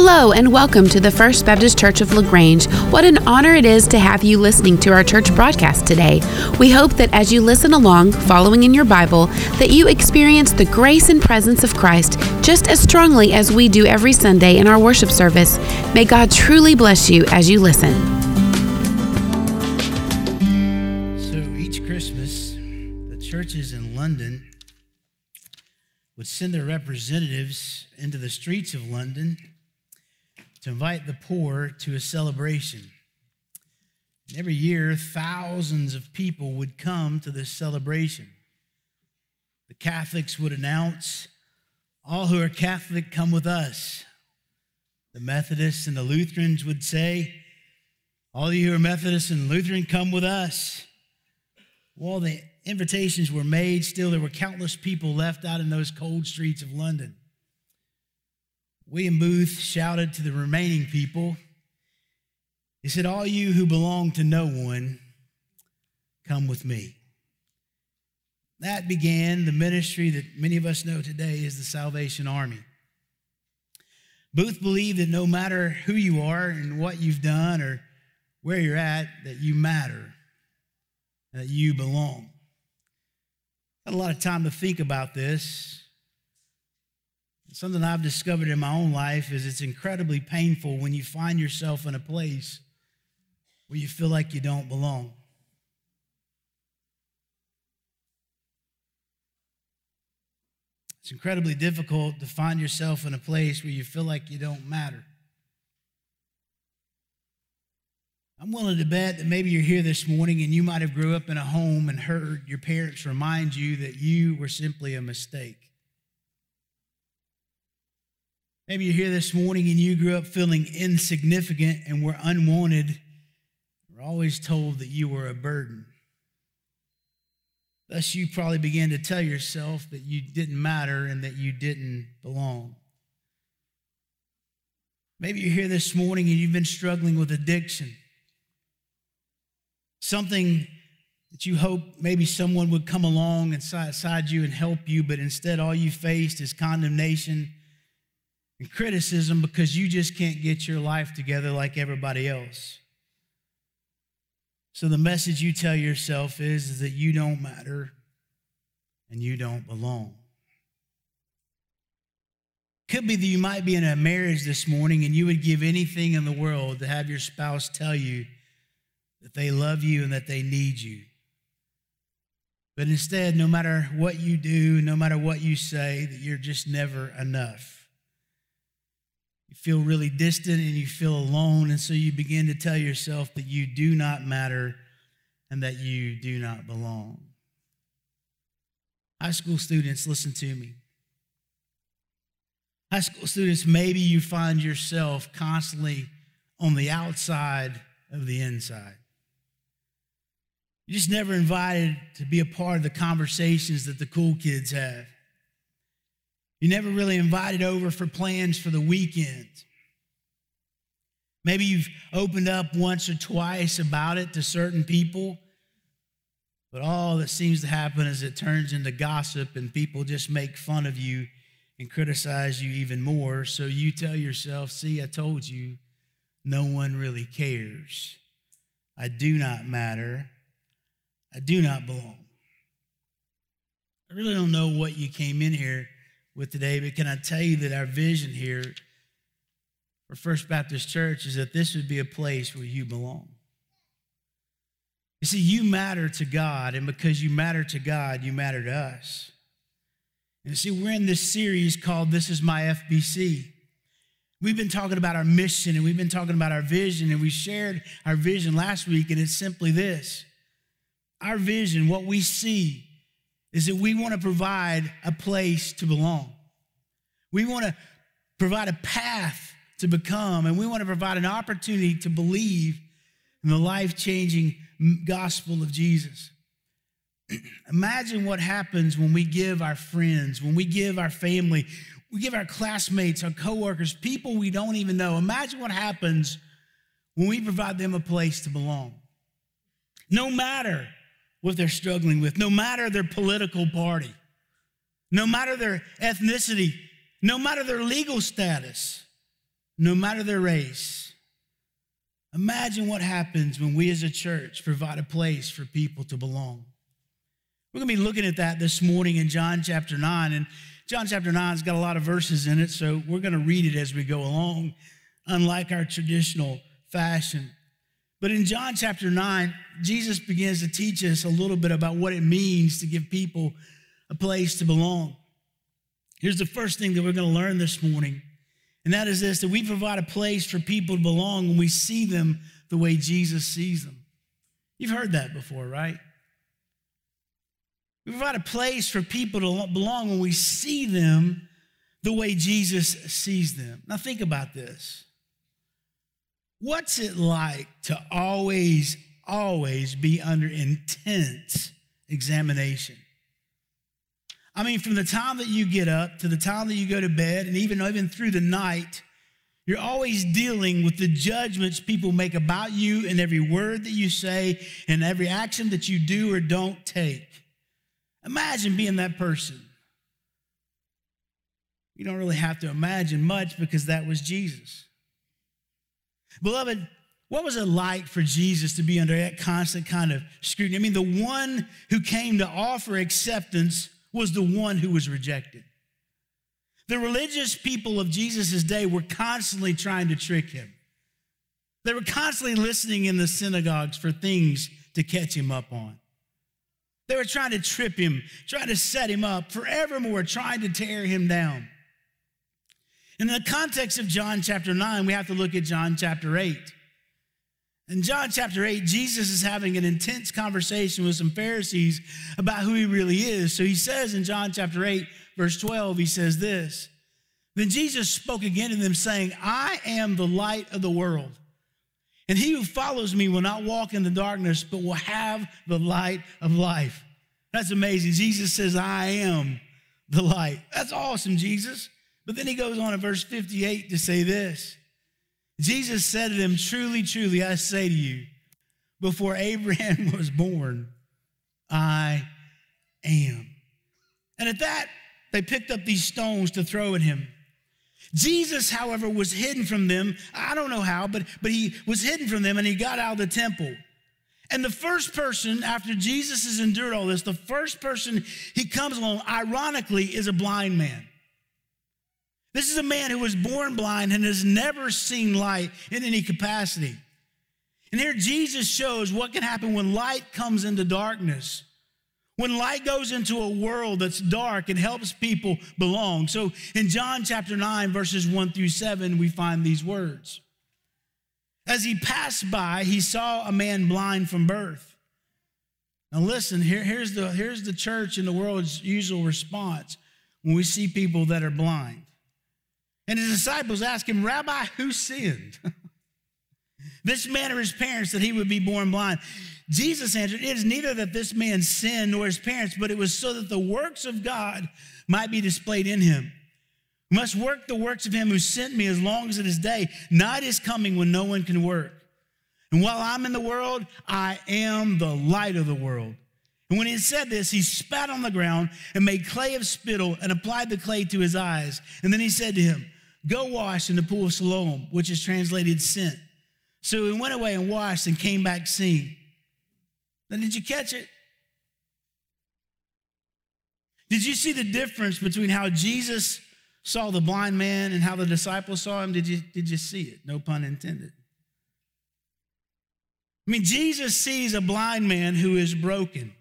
Hello, and welcome to the First Baptist Church of LaGrange. What an honor it is to have you listening to our church broadcast today. We hope that as you listen along, following in your Bible, that you experience the grace and presence of Christ just as strongly as we do every Sunday in our worship service. May God truly bless you as you listen. So each Christmas, the churches in London would send their representatives into the streets of London to invite the poor to a celebration. And every year, thousands of people would come to this celebration. The Catholics would announce, All who are Catholic, come with us. The Methodists and the Lutherans would say, All you who are Methodist and Lutheran, come with us. While the invitations were made. Still, there were countless people left out in those cold streets of London. William Booth shouted to the remaining people, he said, All you who belong to no one, come with me. That began the ministry that many of us know today as the Salvation Army. Booth believed that no matter who you are and what you've done or where you're at, that you matter, that you belong. Had a lot of time to think about this. Something I've discovered in my own life is it's incredibly painful when you find yourself in a place where you feel like you don't belong. It's incredibly difficult to find yourself in a place where you feel like you don't matter. I'm willing to bet that maybe you're here this morning and you might have grew up in a home and heard your parents remind you that you were simply a mistake. Maybe you're here this morning and you grew up feeling insignificant and were unwanted. We're always told that you were a burden. Thus, you probably began to tell yourself that you didn't matter and that you didn't belong. Maybe you're here this morning and you've been struggling with addiction. Something that you hope maybe someone would come along and side you and help you, but instead all you faced is condemnation and criticism because you just can't get your life together like everybody else. So the message you tell yourself is, is that you don't matter and you don't belong. Could be that you might be in a marriage this morning and you would give anything in the world to have your spouse tell you that they love you and that they need you. But instead, no matter what you do, no matter what you say, that you're just never enough. You feel really distant and you feel alone, and so you begin to tell yourself that you do not matter and that you do not belong. High school students, listen to me. High school students, maybe you find yourself constantly on the outside of the inside. You're just never invited to be a part of the conversations that the cool kids have. You never really invited over for plans for the weekend. Maybe you've opened up once or twice about it to certain people, but all that seems to happen is it turns into gossip and people just make fun of you and criticize you even more. So you tell yourself, see, I told you, no one really cares. I do not matter. I do not belong. I really don't know what you came in here with today, but can I tell you that our vision here for First Baptist Church is that this would be a place where you belong. You see, you matter to God, and because you matter to God, you matter to us. And see, we're in this series called This Is My FBC. We've been talking about our mission and we've been talking about our vision, and we shared our vision last week, and it's simply this our vision, what we see, is that we want to provide a place to belong. We want to provide a path to become, and we want to provide an opportunity to believe in the life changing gospel of Jesus. Imagine what happens when we give our friends, when we give our family, we give our classmates, our coworkers, people we don't even know. Imagine what happens when we provide them a place to belong. No matter what they're struggling with, no matter their political party, no matter their ethnicity, no matter their legal status. no matter their race. Imagine what happens when we as a church provide a place for people to belong. We're going to be looking at that this morning in John chapter 9. And John chapter 9 has got a lot of verses in it, so we're going to read it as we go along, unlike our traditional fashion. But in John chapter 9, Jesus begins to teach us a little bit about what it means to give people a place to belong. Here's the first thing that we're going to learn this morning, and that is this that we provide a place for people to belong when we see them the way Jesus sees them. You've heard that before, right? We provide a place for people to belong when we see them the way Jesus sees them. Now, think about this. What's it like to always, always be under intense examination? I mean, from the time that you get up to the time that you go to bed, and even, even through the night, you're always dealing with the judgments people make about you and every word that you say and every action that you do or don't take. Imagine being that person. You don't really have to imagine much because that was Jesus. Beloved, what was it like for Jesus to be under that constant kind of scrutiny? I mean, the one who came to offer acceptance was the one who was rejected. The religious people of Jesus' day were constantly trying to trick him. They were constantly listening in the synagogues for things to catch him up on. They were trying to trip him, trying to set him up, forevermore trying to tear him down. In the context of John chapter 9, we have to look at John chapter 8. In John chapter 8, Jesus is having an intense conversation with some Pharisees about who he really is. So he says in John chapter 8, verse 12, he says this Then Jesus spoke again to them, saying, I am the light of the world. And he who follows me will not walk in the darkness, but will have the light of life. That's amazing. Jesus says, I am the light. That's awesome, Jesus. But then he goes on in verse 58 to say this Jesus said to them, Truly, truly, I say to you, before Abraham was born, I am. And at that, they picked up these stones to throw at him. Jesus, however, was hidden from them. I don't know how, but, but he was hidden from them and he got out of the temple. And the first person, after Jesus has endured all this, the first person he comes along, ironically, is a blind man. This is a man who was born blind and has never seen light in any capacity. And here Jesus shows what can happen when light comes into darkness. When light goes into a world that's dark, it helps people belong. So in John chapter 9, verses 1 through 7, we find these words. As he passed by, he saw a man blind from birth. Now, listen, here, here's, the, here's the church and the world's usual response when we see people that are blind. And his disciples ask him, Rabbi, who sinned? this man or his parents that he would be born blind? Jesus answered, It is neither that this man sinned nor his parents, but it was so that the works of God might be displayed in him. We must work the works of him who sent me as long as it is day. Night is coming when no one can work. And while I'm in the world, I am the light of the world. And when he said this, he spat on the ground and made clay of spittle and applied the clay to his eyes. And then he said to him, Go wash in the pool of Siloam, which is translated sent. So he went away and washed and came back seeing. Then did you catch it? Did you see the difference between how Jesus saw the blind man and how the disciples saw him? Did you, did you see it? No pun intended. I mean, Jesus sees a blind man who is broken.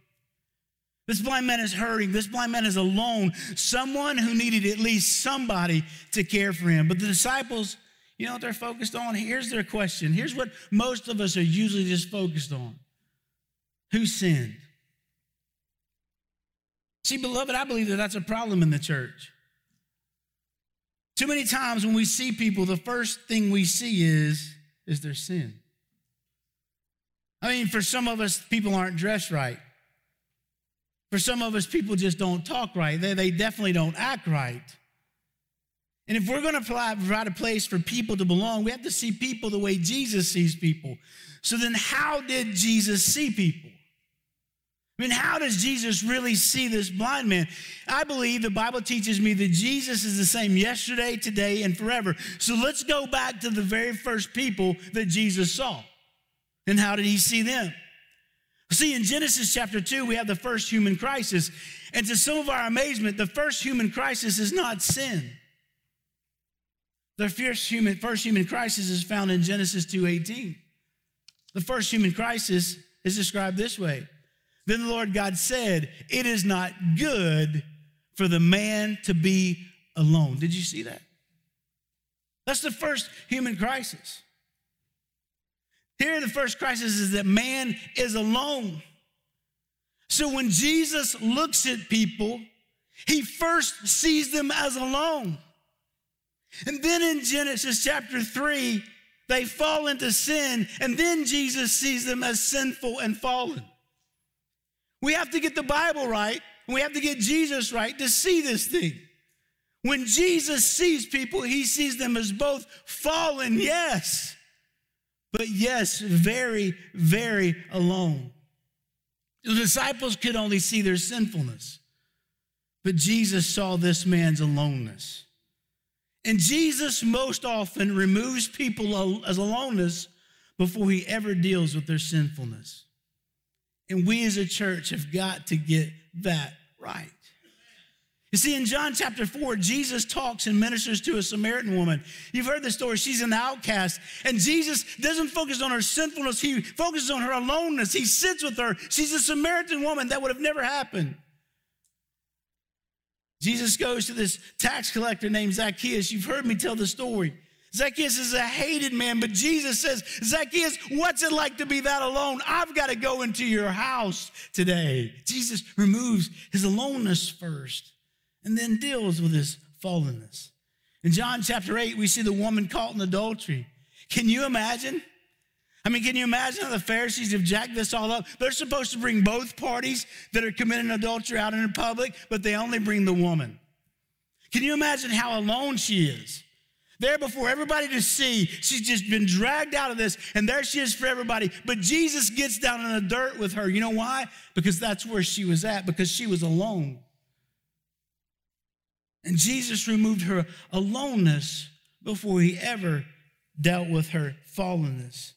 This blind man is hurting. This blind man is alone. Someone who needed at least somebody to care for him. But the disciples, you know what they're focused on? Here's their question. Here's what most of us are usually just focused on Who sinned? See, beloved, I believe that that's a problem in the church. Too many times when we see people, the first thing we see is, is their sin. I mean, for some of us, people aren't dressed right. For some of us, people just don't talk right. They, they definitely don't act right. And if we're going to provide a place for people to belong, we have to see people the way Jesus sees people. So then, how did Jesus see people? I mean, how does Jesus really see this blind man? I believe the Bible teaches me that Jesus is the same yesterday, today, and forever. So let's go back to the very first people that Jesus saw. And how did he see them? See, in Genesis chapter 2, we have the first human crisis. And to some of our amazement, the first human crisis is not sin. The first human, first human crisis is found in Genesis 2:18. The first human crisis is described this way. Then the Lord God said, It is not good for the man to be alone. Did you see that? That's the first human crisis. Here, the first crisis is that man is alone. So when Jesus looks at people, he first sees them as alone. And then in Genesis chapter 3, they fall into sin, and then Jesus sees them as sinful and fallen. We have to get the Bible right, and we have to get Jesus right to see this thing. When Jesus sees people, he sees them as both fallen, yes, but yes, very, very alone. The disciples could only see their sinfulness, but Jesus saw this man's aloneness. And Jesus most often removes people as aloneness before he ever deals with their sinfulness. And we as a church have got to get that right. You see, in John chapter 4, Jesus talks and ministers to a Samaritan woman. You've heard the story. She's an outcast. And Jesus doesn't focus on her sinfulness, he focuses on her aloneness. He sits with her. She's a Samaritan woman. That would have never happened. Jesus goes to this tax collector named Zacchaeus. You've heard me tell the story. Zacchaeus is a hated man, but Jesus says, Zacchaeus, what's it like to be that alone? I've got to go into your house today. Jesus removes his aloneness first and then deals with his fallenness. In John chapter 8, we see the woman caught in adultery. Can you imagine? I mean, can you imagine how the Pharisees have jacked this all up? They're supposed to bring both parties that are committing adultery out in public, but they only bring the woman. Can you imagine how alone she is? There before everybody to see, she's just been dragged out of this, and there she is for everybody. But Jesus gets down in the dirt with her. You know why? Because that's where she was at, because she was alone. And Jesus removed her aloneness before he ever dealt with her fallenness.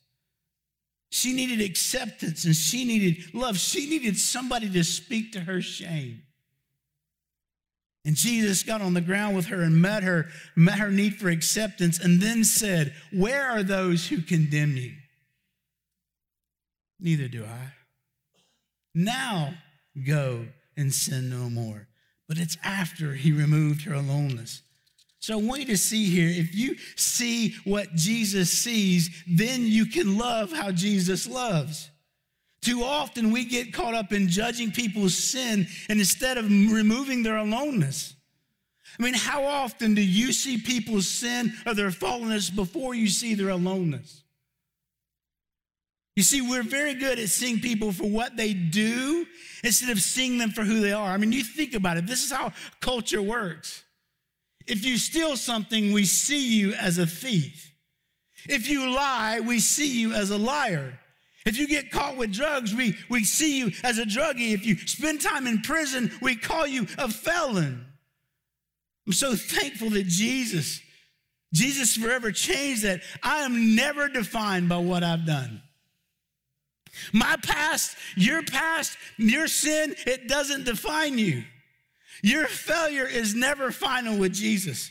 She needed acceptance and she needed love. She needed somebody to speak to her shame. And Jesus got on the ground with her and met her, met her need for acceptance, and then said, Where are those who condemn you? Neither do I. Now go and sin no more. But it's after he removed her aloneness. So I want you to see here if you see what Jesus sees, then you can love how Jesus loves. Too often we get caught up in judging people's sin and instead of removing their aloneness. I mean, how often do you see people's sin or their fallenness before you see their aloneness? You see, we're very good at seeing people for what they do instead of seeing them for who they are. I mean, you think about it. This is how culture works. If you steal something, we see you as a thief. If you lie, we see you as a liar. If you get caught with drugs, we, we see you as a druggie. If you spend time in prison, we call you a felon. I'm so thankful that Jesus, Jesus forever changed that. I am never defined by what I've done. My past, your past, your sin, it doesn't define you. Your failure is never final with Jesus.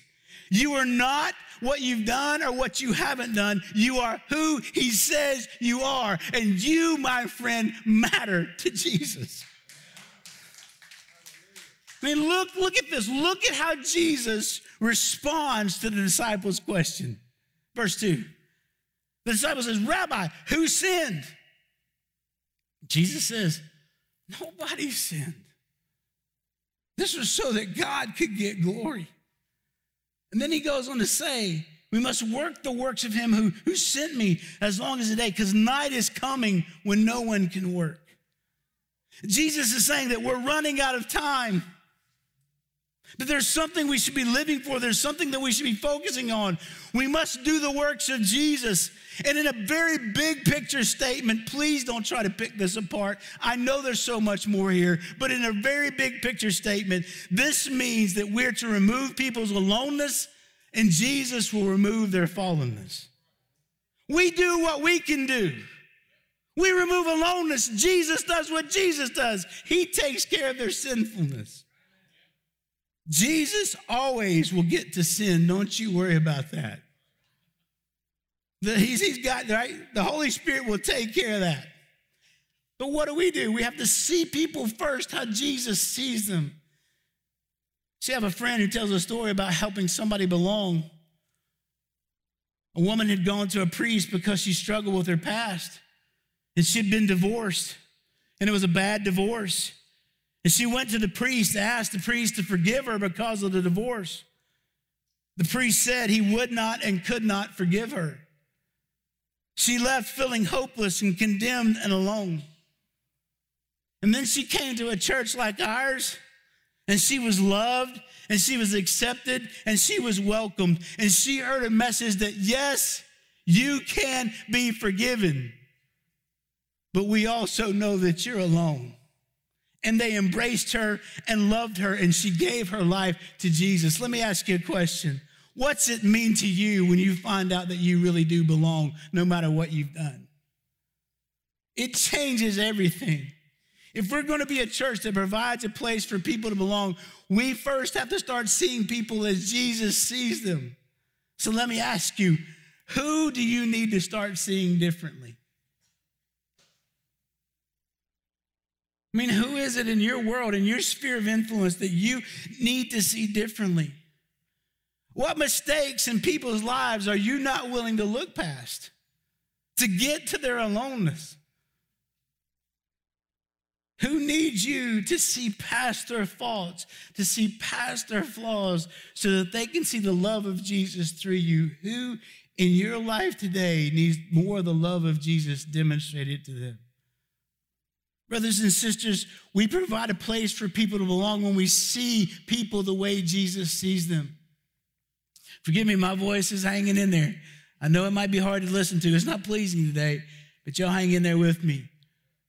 You are not what you've done or what you haven't done. You are who He says you are. And you, my friend, matter to Jesus. I mean, look, look at this. Look at how Jesus responds to the disciples' question. Verse 2. The disciple says, Rabbi, who sinned? Jesus says, Nobody sinned. This was so that God could get glory. And then he goes on to say, we must work the works of him who, who sent me as long as the day, because night is coming when no one can work. Jesus is saying that we're running out of time. That there's something we should be living for, there's something that we should be focusing on. We must do the works of Jesus. And in a very big picture statement, please don't try to pick this apart. I know there's so much more here, but in a very big picture statement, this means that we're to remove people's aloneness and Jesus will remove their fallenness. We do what we can do. We remove aloneness. Jesus does what Jesus does. He takes care of their sinfulness. Jesus always will get to sin. Don't you worry about that. The, he's, he's got, right? The Holy Spirit will take care of that. But what do we do? We have to see people first how Jesus sees them. See, I have a friend who tells a story about helping somebody belong. A woman had gone to a priest because she struggled with her past, and she'd been divorced, and it was a bad divorce. And she went to the priest, asked the priest to forgive her because of the divorce. The priest said he would not and could not forgive her. She left feeling hopeless and condemned and alone. And then she came to a church like ours, and she was loved, and she was accepted, and she was welcomed. And she heard a message that, yes, you can be forgiven, but we also know that you're alone. And they embraced her and loved her, and she gave her life to Jesus. Let me ask you a question What's it mean to you when you find out that you really do belong, no matter what you've done? It changes everything. If we're going to be a church that provides a place for people to belong, we first have to start seeing people as Jesus sees them. So let me ask you who do you need to start seeing differently? I mean, who is it in your world, in your sphere of influence, that you need to see differently? What mistakes in people's lives are you not willing to look past to get to their aloneness? Who needs you to see past their faults, to see past their flaws, so that they can see the love of Jesus through you? Who in your life today needs more of the love of Jesus demonstrated to them? Brothers and sisters, we provide a place for people to belong when we see people the way Jesus sees them. Forgive me, my voice is hanging in there. I know it might be hard to listen to. It's not pleasing today, but y'all hang in there with me.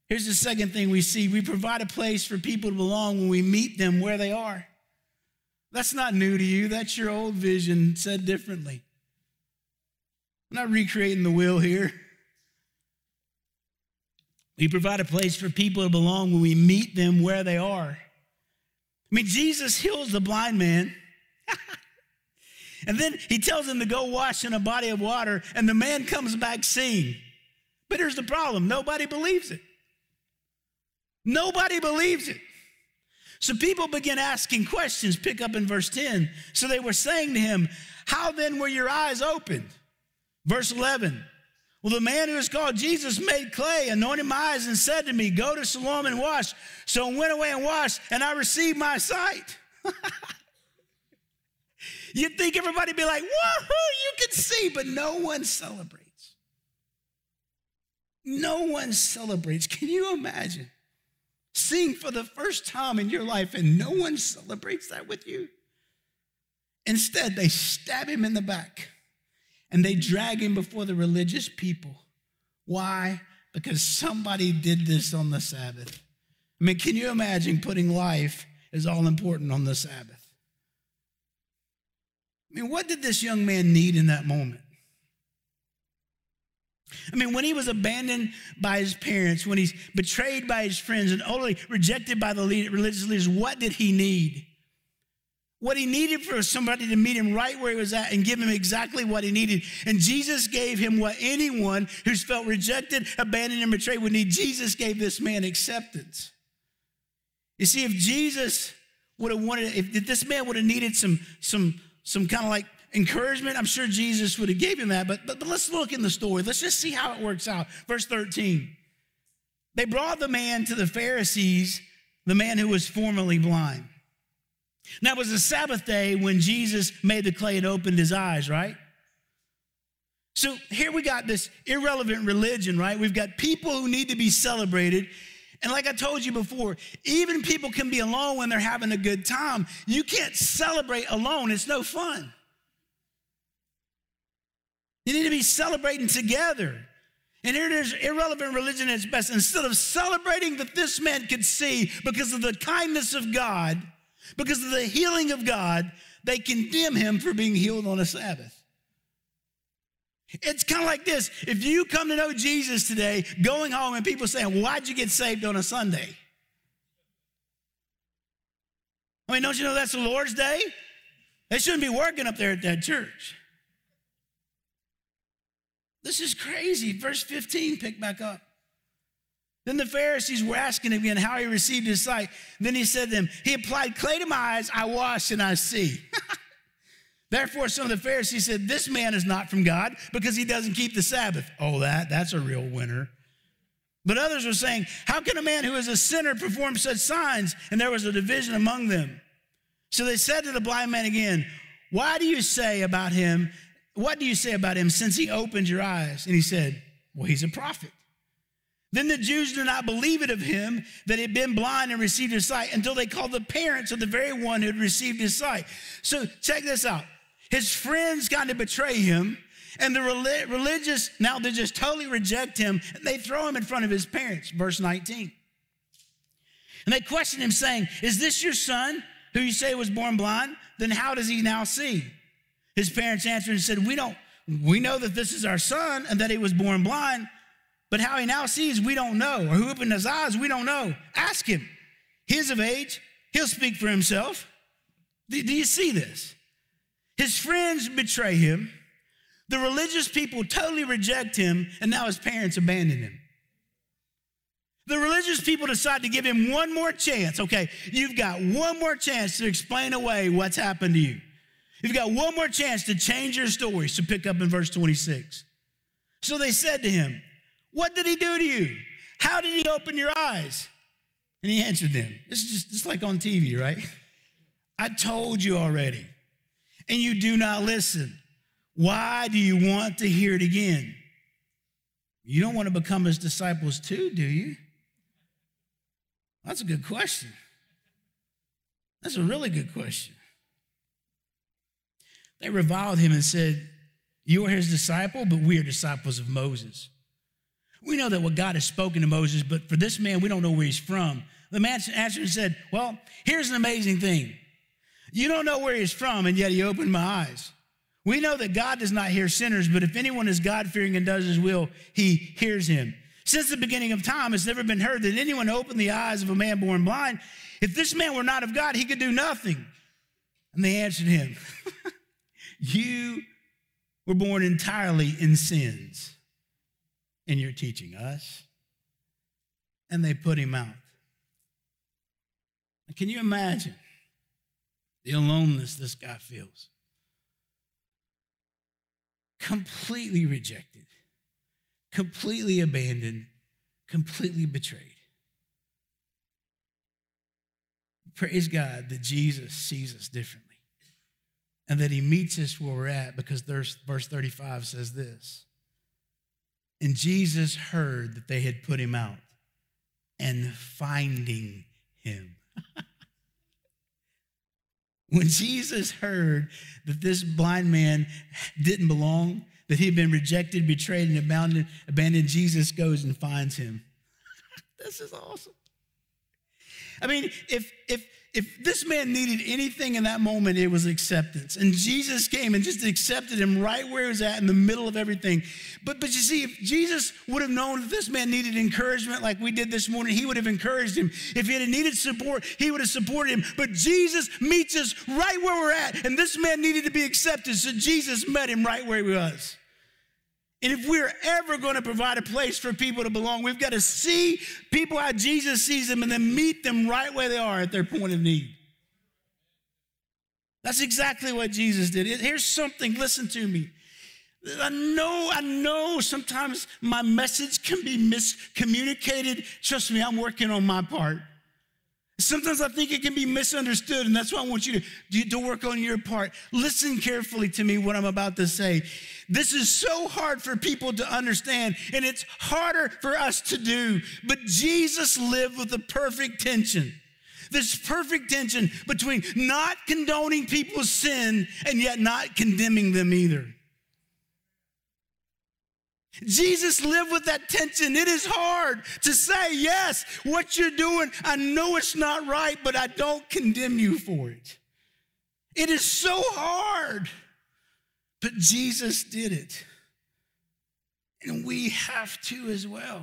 Here's the second thing we see we provide a place for people to belong when we meet them where they are. That's not new to you, that's your old vision said differently. I'm not recreating the wheel here. We provide a place for people to belong when we meet them where they are. I mean, Jesus heals the blind man. and then he tells him to go wash in a body of water, and the man comes back seeing. But here's the problem nobody believes it. Nobody believes it. So people begin asking questions, pick up in verse 10. So they were saying to him, How then were your eyes opened? Verse 11. Well, the man who is called Jesus made clay, anointed my eyes, and said to me, Go to Siloam and wash. So I went away and washed, and I received my sight. You'd think everybody'd be like, Woohoo, you can see, but no one celebrates. No one celebrates. Can you imagine seeing for the first time in your life and no one celebrates that with you? Instead, they stab him in the back and they drag him before the religious people. Why? Because somebody did this on the Sabbath. I mean, can you imagine putting life as all important on the Sabbath? I mean, what did this young man need in that moment? I mean, when he was abandoned by his parents, when he's betrayed by his friends, and utterly rejected by the religious leaders, what did he need? What he needed for somebody to meet him right where he was at and give him exactly what he needed. And Jesus gave him what anyone who's felt rejected, abandoned, and betrayed would need. Jesus gave this man acceptance. You see, if Jesus would have wanted, if this man would have needed some, some, some kind of like encouragement, I'm sure Jesus would have gave him that. But, but, but let's look in the story. Let's just see how it works out. Verse 13. They brought the man to the Pharisees, the man who was formerly blind. Now, it was the Sabbath day when Jesus made the clay and opened his eyes, right? So here we got this irrelevant religion, right? We've got people who need to be celebrated, And like I told you before, even people can be alone when they're having a good time. You can't celebrate alone, it's no fun. You need to be celebrating together. And here it is irrelevant religion at its best. Instead of celebrating that this man could see because of the kindness of God, because of the healing of God, they condemn him for being healed on a Sabbath. It's kind of like this. If you come to know Jesus today, going home and people saying, Why'd you get saved on a Sunday? I mean, don't you know that's the Lord's day? They shouldn't be working up there at that church. This is crazy. Verse 15, pick back up. Then the Pharisees were asking him again how he received his sight. Then he said to them, He applied clay to my eyes, I wash and I see. Therefore, some of the Pharisees said, This man is not from God because he doesn't keep the Sabbath. Oh, that, that's a real winner. But others were saying, How can a man who is a sinner perform such signs? And there was a division among them. So they said to the blind man again, Why do you say about him, what do you say about him since he opened your eyes? And he said, Well, he's a prophet. Then the Jews did not believe it of him that had been blind and received his sight until they called the parents of the very one who had received his sight. So check this out. His friends got to betray him, and the religious, now they just totally reject him, and they throw him in front of his parents. Verse 19. And they question him, saying, Is this your son who you say was born blind? Then how does he now see? His parents answered and said, We don't, we know that this is our son and that he was born blind, but how he now sees, we don't know. Or who opened his eyes, we don't know. Ask him. He's of age, he'll speak for himself. Do, do you see this? His friends betray him. The religious people totally reject him, and now his parents abandon him. The religious people decide to give him one more chance. Okay, you've got one more chance to explain away what's happened to you. You've got one more chance to change your story. So pick up in verse 26. So they said to him, What did he do to you? How did he open your eyes? And he answered them. This is just, just like on TV, right? I told you already and you do not listen. Why do you want to hear it again? You don't want to become his disciples too, do you? That's a good question. That's a really good question. They reviled him and said, You are his disciple, but we are disciples of Moses. We know that what God has spoken to Moses, but for this man, we don't know where he's from. The man answered and said, Well, here's an amazing thing. You don't know where he's from, and yet he opened my eyes. We know that God does not hear sinners, but if anyone is God fearing and does his will, he hears him. Since the beginning of time, it's never been heard that anyone opened the eyes of a man born blind. If this man were not of God, he could do nothing. And they answered him, You were born entirely in sins, and you're teaching us. And they put him out. Can you imagine? the aloneness this guy feels. Completely rejected, completely abandoned, completely betrayed. Praise God that Jesus sees us differently and that he meets us where we're at because verse 35 says this. And Jesus heard that they had put him out and finding him. When Jesus heard that this blind man didn't belong, that he had been rejected, betrayed, and abandoned, abandoned Jesus goes and finds him. this is awesome. I mean, if if if this man needed anything in that moment, it was acceptance. And Jesus came and just accepted him right where he was at in the middle of everything. But, but you see, if Jesus would have known that this man needed encouragement like we did this morning, he would have encouraged him. If he had needed support, he would have supported him. But Jesus meets us right where we're at. And this man needed to be accepted. So Jesus met him right where he was. And if we're ever going to provide a place for people to belong, we've got to see people how Jesus sees them and then meet them right where they are at their point of need. That's exactly what Jesus did. Here's something, listen to me. I know, I know sometimes my message can be miscommunicated. Trust me, I'm working on my part. Sometimes I think it can be misunderstood, and that's why I want you to, to work on your part. Listen carefully to me what I'm about to say. This is so hard for people to understand, and it's harder for us to do. But Jesus lived with a perfect tension. This perfect tension between not condoning people's sin and yet not condemning them either. Jesus lived with that tension. It is hard to say, yes, what you're doing, I know it's not right, but I don't condemn you for it. It is so hard. But Jesus did it. And we have to as well.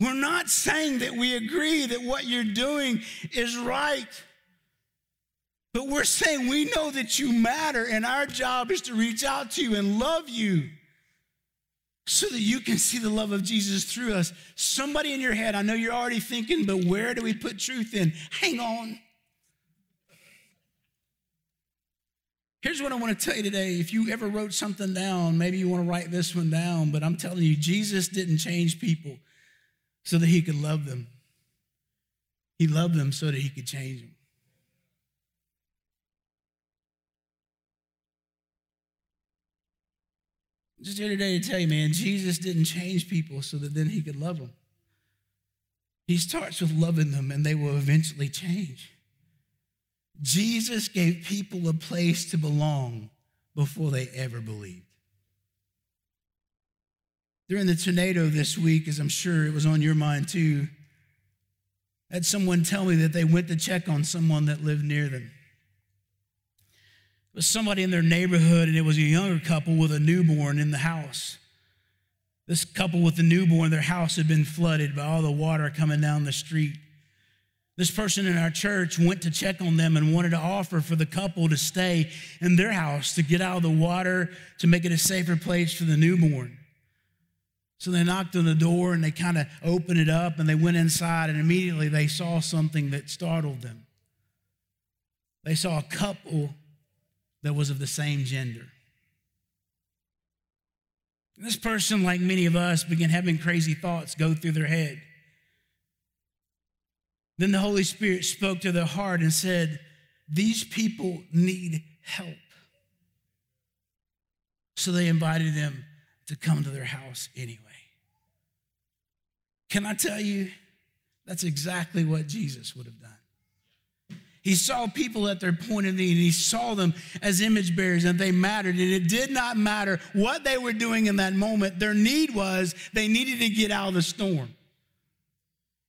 We're not saying that we agree that what you're doing is right. But we're saying we know that you matter, and our job is to reach out to you and love you so that you can see the love of Jesus through us. Somebody in your head, I know you're already thinking, but where do we put truth in? Hang on. Here's what I want to tell you today. If you ever wrote something down, maybe you want to write this one down, but I'm telling you, Jesus didn't change people so that he could love them. He loved them so that he could change them. Just here today to tell you, man, Jesus didn't change people so that then he could love them. He starts with loving them and they will eventually change. Jesus gave people a place to belong before they ever believed. During the tornado this week, as I'm sure it was on your mind too, had someone tell me that they went to check on someone that lived near them was somebody in their neighborhood, and it was a younger couple with a newborn in the house. This couple with the newborn, their house had been flooded by all the water coming down the street. This person in our church went to check on them and wanted to offer for the couple to stay in their house to get out of the water to make it a safer place for the newborn. So they knocked on the door and they kind of opened it up and they went inside and immediately they saw something that startled them. They saw a couple that was of the same gender. This person, like many of us, began having crazy thoughts go through their head. Then the Holy Spirit spoke to their heart and said, These people need help. So they invited them to come to their house anyway. Can I tell you, that's exactly what Jesus would have done. He saw people at their point of need and he saw them as image bearers and they mattered. And it did not matter what they were doing in that moment. Their need was they needed to get out of the storm.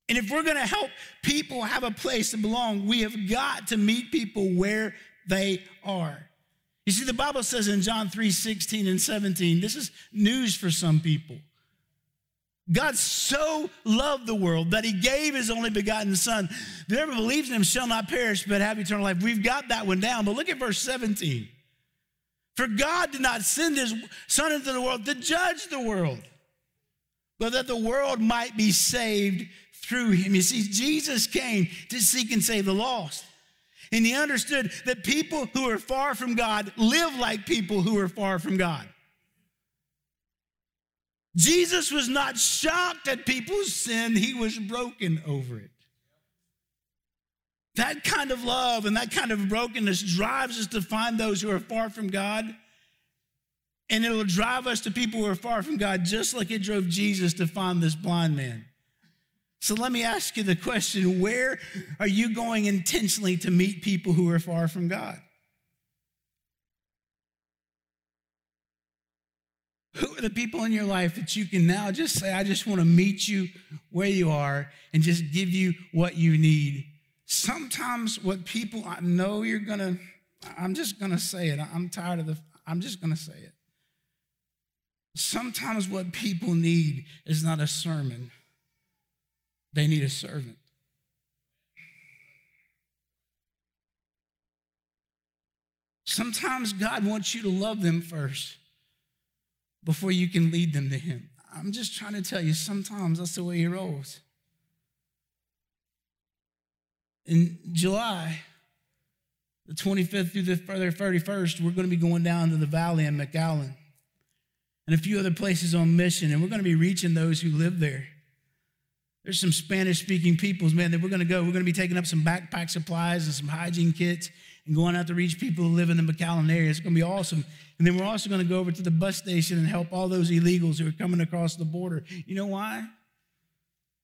And if we're going to help people have a place to belong, we have got to meet people where they are. You see, the Bible says in John 3 16 and 17, this is news for some people. God so loved the world that he gave his only begotten son. Whoever believes in him shall not perish, but have eternal life. We've got that one down. But look at verse 17. For God did not send his son into the world to judge the world, but that the world might be saved through him. You see, Jesus came to seek and save the lost. And he understood that people who are far from God live like people who are far from God. Jesus was not shocked at people's sin, he was broken over it. That kind of love and that kind of brokenness drives us to find those who are far from God. And it'll drive us to people who are far from God, just like it drove Jesus to find this blind man. So let me ask you the question where are you going intentionally to meet people who are far from God? Who are the people in your life that you can now just say, I just want to meet you where you are and just give you what you need? Sometimes what people, I know you're going to, I'm just going to say it. I'm tired of the, I'm just going to say it. Sometimes what people need is not a sermon, they need a servant. Sometimes God wants you to love them first before you can lead them to Him. I'm just trying to tell you, sometimes that's the way He rolls. In July, the 25th through the 31st, we're going to be going down to the valley in McAllen and a few other places on mission, and we're going to be reaching those who live there. There's some Spanish speaking peoples, man, that we're going to go. We're going to be taking up some backpack supplies and some hygiene kits and going out to reach people who live in the McAllen area. It's going to be awesome. And then we're also going to go over to the bus station and help all those illegals who are coming across the border. You know why?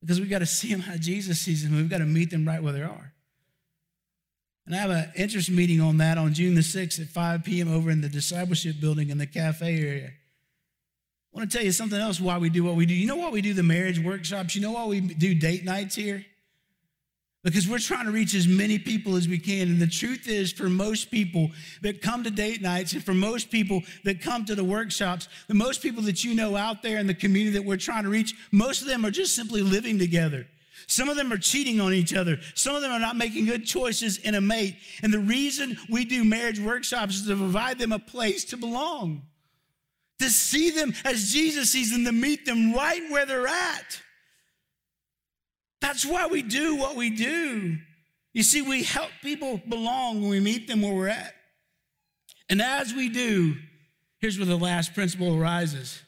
Because we've got to see them how Jesus sees them. We've got to meet them right where they are. And I have an interest meeting on that on June the 6th at 5 p.m. over in the discipleship building in the cafe area. I want to tell you something else why we do what we do. You know why we do the marriage workshops? You know why we do date nights here? Because we're trying to reach as many people as we can. And the truth is, for most people that come to date nights and for most people that come to the workshops, the most people that you know out there in the community that we're trying to reach, most of them are just simply living together. Some of them are cheating on each other. Some of them are not making good choices in a mate. And the reason we do marriage workshops is to provide them a place to belong to see them as Jesus sees them, to meet them right where they're at. That's why we do what we do. You see, we help people belong when we meet them where we're at. And as we do, here's where the last principle arises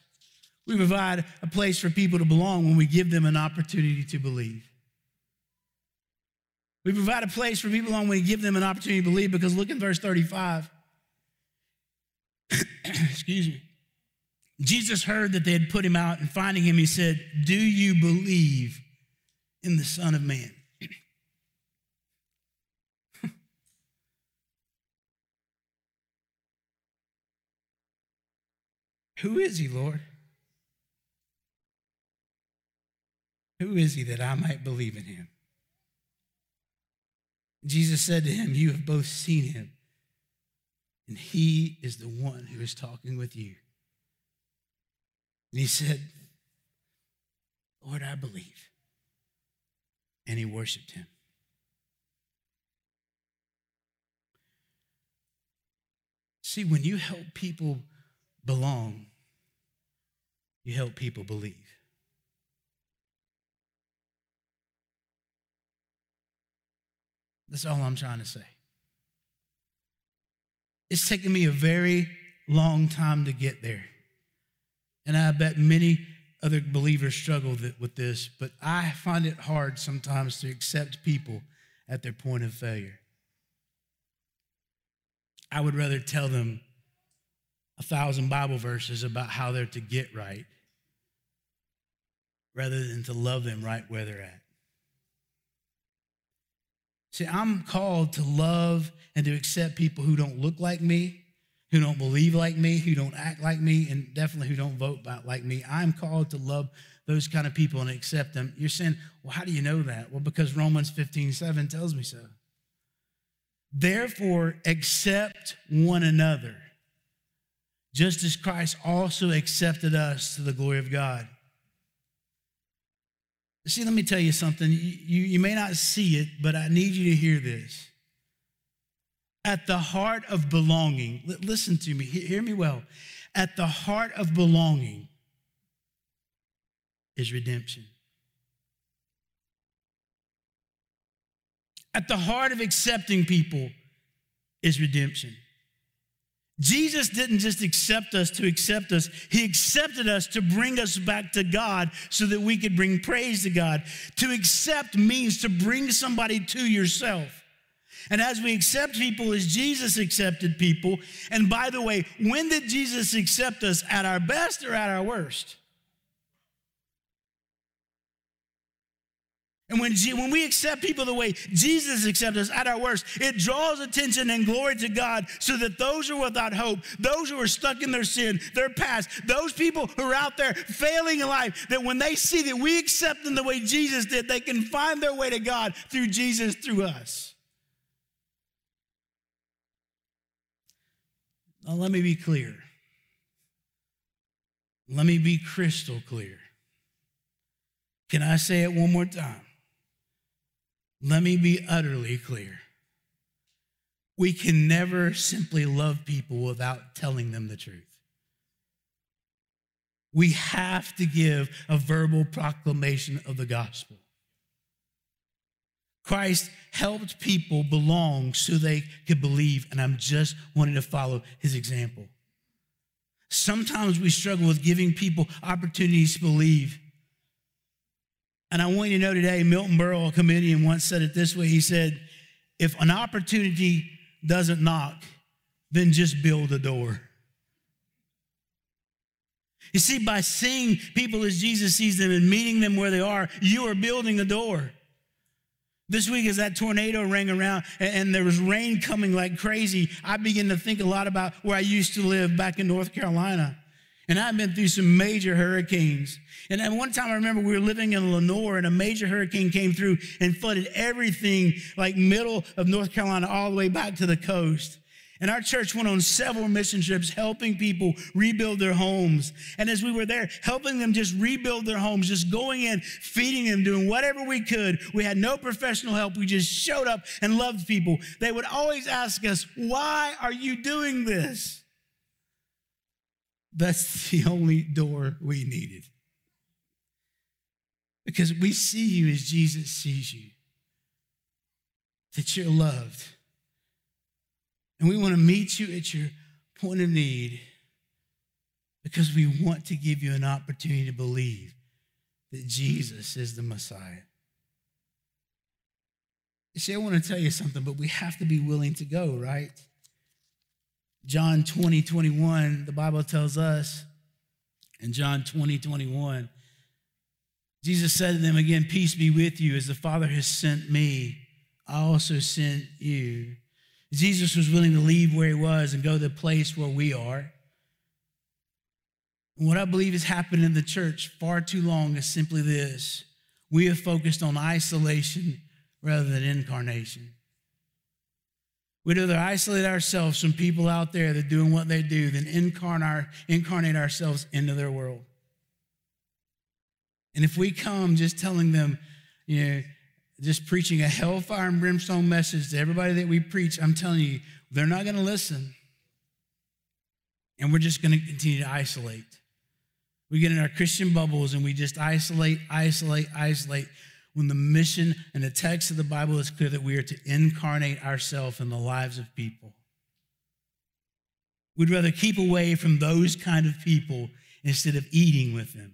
we provide a place for people to belong when we give them an opportunity to believe. We provide a place for people when we give them an opportunity to believe because look in verse 35. Excuse me. Jesus heard that they had put him out, and finding him, he said, Do you believe in the Son of Man? Who is he, Lord? Who is he that I might believe in him? Jesus said to him, You have both seen him, and he is the one who is talking with you. And he said, Lord, I believe. And he worshiped him. See, when you help people belong, you help people believe. That's all I'm trying to say. It's taken me a very long time to get there. And I bet many other believers struggle with this, but I find it hard sometimes to accept people at their point of failure. I would rather tell them a thousand Bible verses about how they're to get right rather than to love them right where they're at. See, I'm called to love and to accept people who don't look like me, who don't believe like me, who don't act like me, and definitely who don't vote like me. I'm called to love those kind of people and accept them. You're saying, well, how do you know that? Well, because Romans 15, 7 tells me so. Therefore, accept one another, just as Christ also accepted us to the glory of God. See, let me tell you something. You, you, may not see it, but I need you to hear this at the heart of belonging, listen to me, hear me well. At the heart of belonging is redemption. At the heart of accepting people is redemption. Jesus didn't just accept us to accept us, He accepted us to bring us back to God so that we could bring praise to God. To accept means to bring somebody to yourself. And as we accept people as Jesus accepted people, and by the way, when did Jesus accept us? At our best or at our worst? And when, when we accept people the way Jesus accepts us at our worst, it draws attention and glory to God so that those who are without hope, those who are stuck in their sin, their past, those people who are out there failing in life, that when they see that we accept them the way Jesus did, they can find their way to God through Jesus, through us. Now, let me be clear. Let me be crystal clear. Can I say it one more time? Let me be utterly clear. We can never simply love people without telling them the truth. We have to give a verbal proclamation of the gospel. Christ helped people belong so they could believe, and I'm just wanting to follow his example. Sometimes we struggle with giving people opportunities to believe. And I want you to know today, Milton Berle, a comedian, once said it this way. He said, If an opportunity doesn't knock, then just build a door. You see, by seeing people as Jesus sees them and meeting them where they are, you are building a door. This week, as that tornado rang around and there was rain coming like crazy, I began to think a lot about where I used to live back in North Carolina. And I've been through some major hurricanes. And at one time, I remember we were living in Lenoir, and a major hurricane came through and flooded everything, like middle of North Carolina, all the way back to the coast. And our church went on several mission trips helping people rebuild their homes. And as we were there, helping them just rebuild their homes, just going in, feeding them, doing whatever we could. We had no professional help. We just showed up and loved people. They would always ask us, Why are you doing this? That's the only door we needed. Because we see you as Jesus sees you, that you're loved and we want to meet you at your point of need because we want to give you an opportunity to believe that Jesus is the Messiah. You see, I want to tell you something, but we have to be willing to go, right? John 20, 21, the Bible tells us in John 20, 21, Jesus said to them again, Peace be with you, as the Father has sent me, I also sent you. Jesus was willing to leave where he was and go to the place where we are. What I believe has happened in the church far too long is simply this we have focused on isolation rather than incarnation. We'd rather isolate ourselves from people out there that are doing what they do than incarnate, ourselves into their world. And if we come just telling them, you know, just preaching a hellfire and brimstone message to everybody that we preach, I'm telling you, they're not going to listen. And we're just going to continue to isolate. We get in our Christian bubbles and we just isolate, isolate, isolate. When the mission and the text of the Bible is clear that we are to incarnate ourselves in the lives of people. We'd rather keep away from those kind of people instead of eating with them.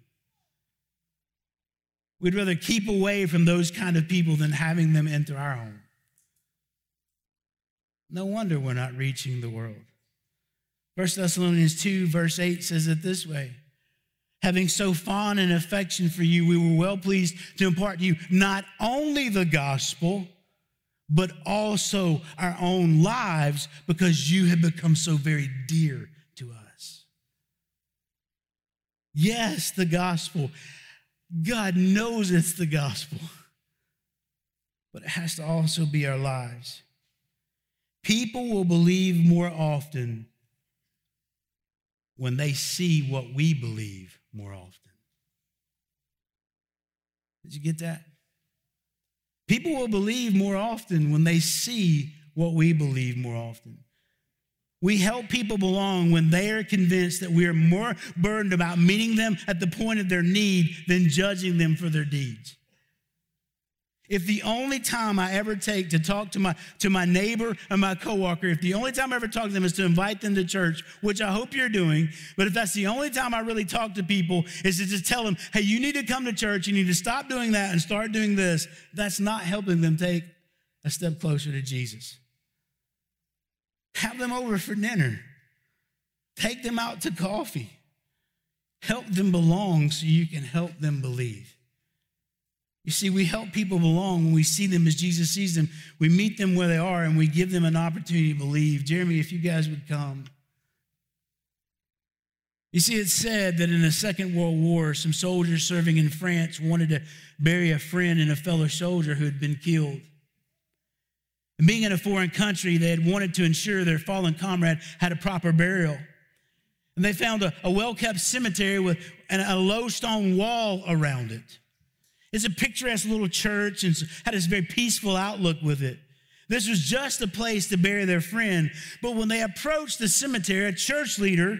We'd rather keep away from those kind of people than having them enter our home. No wonder we're not reaching the world. 1 Thessalonians 2, verse 8 says it this way Having so fond an affection for you, we were well pleased to impart to you not only the gospel, but also our own lives because you have become so very dear to us. Yes, the gospel God knows it's the gospel, but it has to also be our lives. People will believe more often when they see what we believe more often. Did you get that? People will believe more often when they see what we believe more often. We help people belong when they are convinced that we are more burdened about meeting them at the point of their need than judging them for their deeds. If the only time I ever take to talk to my, to my neighbor and my coworker, if the only time I ever talk to them is to invite them to church, which I hope you're doing, but if that's the only time I really talk to people is to just tell them, hey, you need to come to church, you need to stop doing that and start doing this, that's not helping them take a step closer to Jesus. Have them over for dinner. Take them out to coffee. Help them belong so you can help them believe. You see, we help people belong when we see them as Jesus sees them. We meet them where they are and we give them an opportunity to believe. Jeremy, if you guys would come. You see, it's said that in the Second World War, some soldiers serving in France wanted to bury a friend and a fellow soldier who had been killed. And being in a foreign country, they had wanted to ensure their fallen comrade had a proper burial. And they found a, a well kept cemetery with an, a low stone wall around it. It's a picturesque little church and had this very peaceful outlook with it. This was just a place to bury their friend. But when they approached the cemetery, a church leader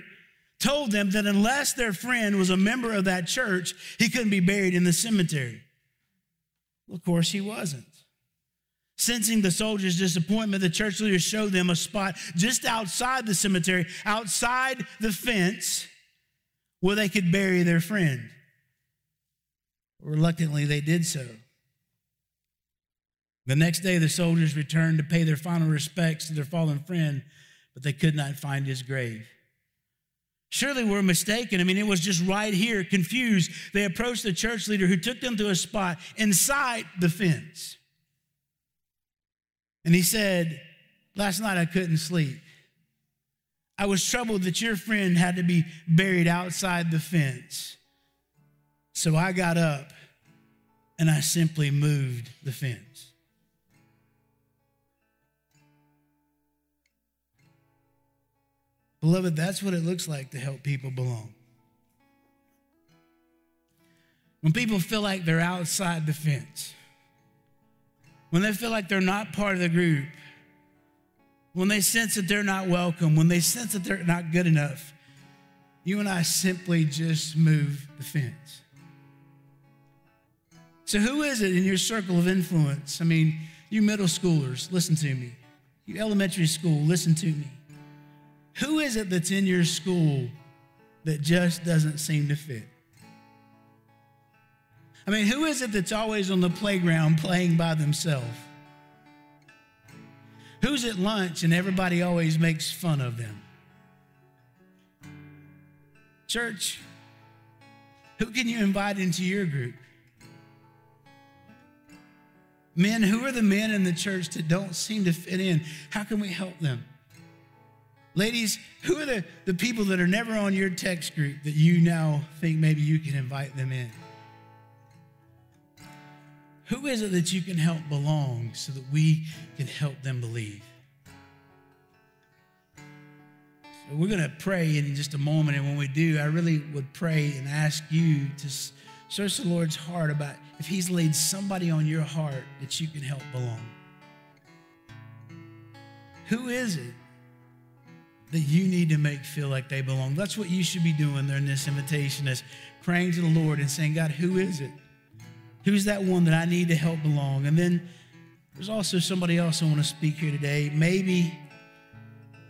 told them that unless their friend was a member of that church, he couldn't be buried in the cemetery. Well, of course, he wasn't. Sensing the soldiers' disappointment, the church leaders showed them a spot just outside the cemetery, outside the fence, where they could bury their friend. Reluctantly, they did so. The next day, the soldiers returned to pay their final respects to their fallen friend, but they could not find his grave. Surely we're mistaken. I mean, it was just right here, confused. They approached the church leader who took them to a spot inside the fence. And he said, Last night I couldn't sleep. I was troubled that your friend had to be buried outside the fence. So I got up and I simply moved the fence. Beloved, that's what it looks like to help people belong. When people feel like they're outside the fence, when they feel like they're not part of the group, when they sense that they're not welcome, when they sense that they're not good enough, you and I simply just move the fence. So, who is it in your circle of influence? I mean, you middle schoolers, listen to me. You elementary school, listen to me. Who is it that's in your school that just doesn't seem to fit? I mean, who is it that's always on the playground playing by themselves? Who's at lunch and everybody always makes fun of them? Church, who can you invite into your group? Men, who are the men in the church that don't seem to fit in? How can we help them? Ladies, who are the, the people that are never on your text group that you now think maybe you can invite them in? Who is it that you can help belong so that we can help them believe? So we're going to pray in just a moment. And when we do, I really would pray and ask you to search the Lord's heart about if He's laid somebody on your heart that you can help belong. Who is it that you need to make feel like they belong. That's what you should be doing during this invitation is praying to the Lord and saying, God, who is it? Who's that one that I need to help belong? And then there's also somebody else I want to speak here today. Maybe,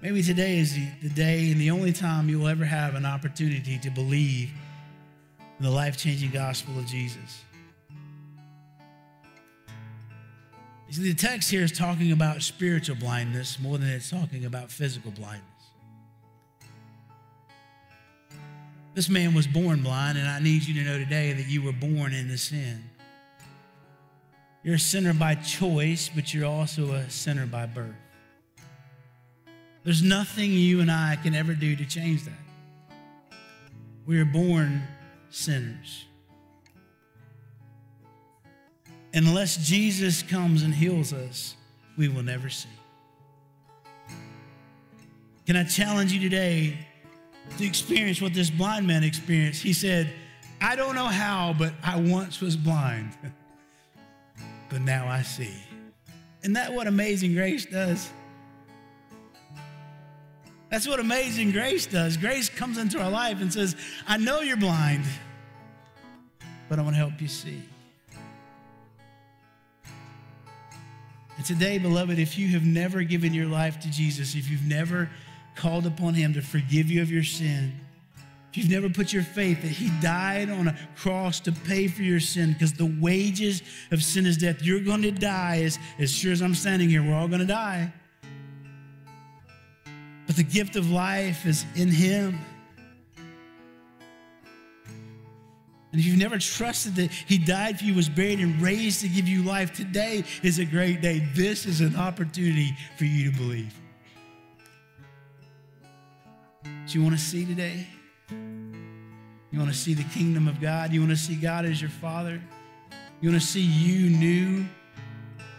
maybe today is the, the day and the only time you'll ever have an opportunity to believe in the life-changing gospel of Jesus. See, the text here is talking about spiritual blindness more than it's talking about physical blindness. This man was born blind, and I need you to know today that you were born into sin. You're a sinner by choice, but you're also a sinner by birth. There's nothing you and I can ever do to change that. We are born sinners. Unless Jesus comes and heals us, we will never see. Can I challenge you today to experience what this blind man experienced. He said, I don't know how, but I once was blind, but now I see. Isn't that what amazing grace does? That's what amazing grace does. Grace comes into our life and says, I know you're blind, but I want to help you see. And today, beloved, if you have never given your life to Jesus, if you've never called upon him to forgive you of your sin, if you've never put your faith that he died on a cross to pay for your sin, because the wages of sin is death, you're going to die as, as sure as I'm standing here. We're all going to die. But the gift of life is in him. And if you've never trusted that He died for you, was buried, and raised to give you life, today is a great day. This is an opportunity for you to believe. Do you want to see today? You want to see the kingdom of God? You want to see God as your Father? You want to see you new?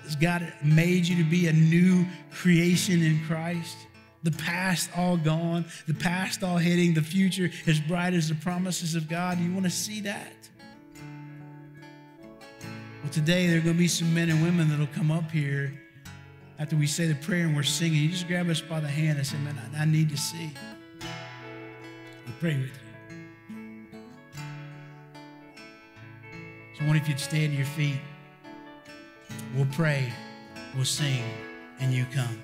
Has God made you to be a new creation in Christ? The past all gone, the past all hitting, the future as bright as the promises of God. You want to see that? Well, today there are going to be some men and women that'll come up here after we say the prayer and we're singing. You just grab us by the hand and say, Man, I, I need to see. We'll pray with you. I wonder if you'd stand to your feet. We'll pray, we'll sing, and you come.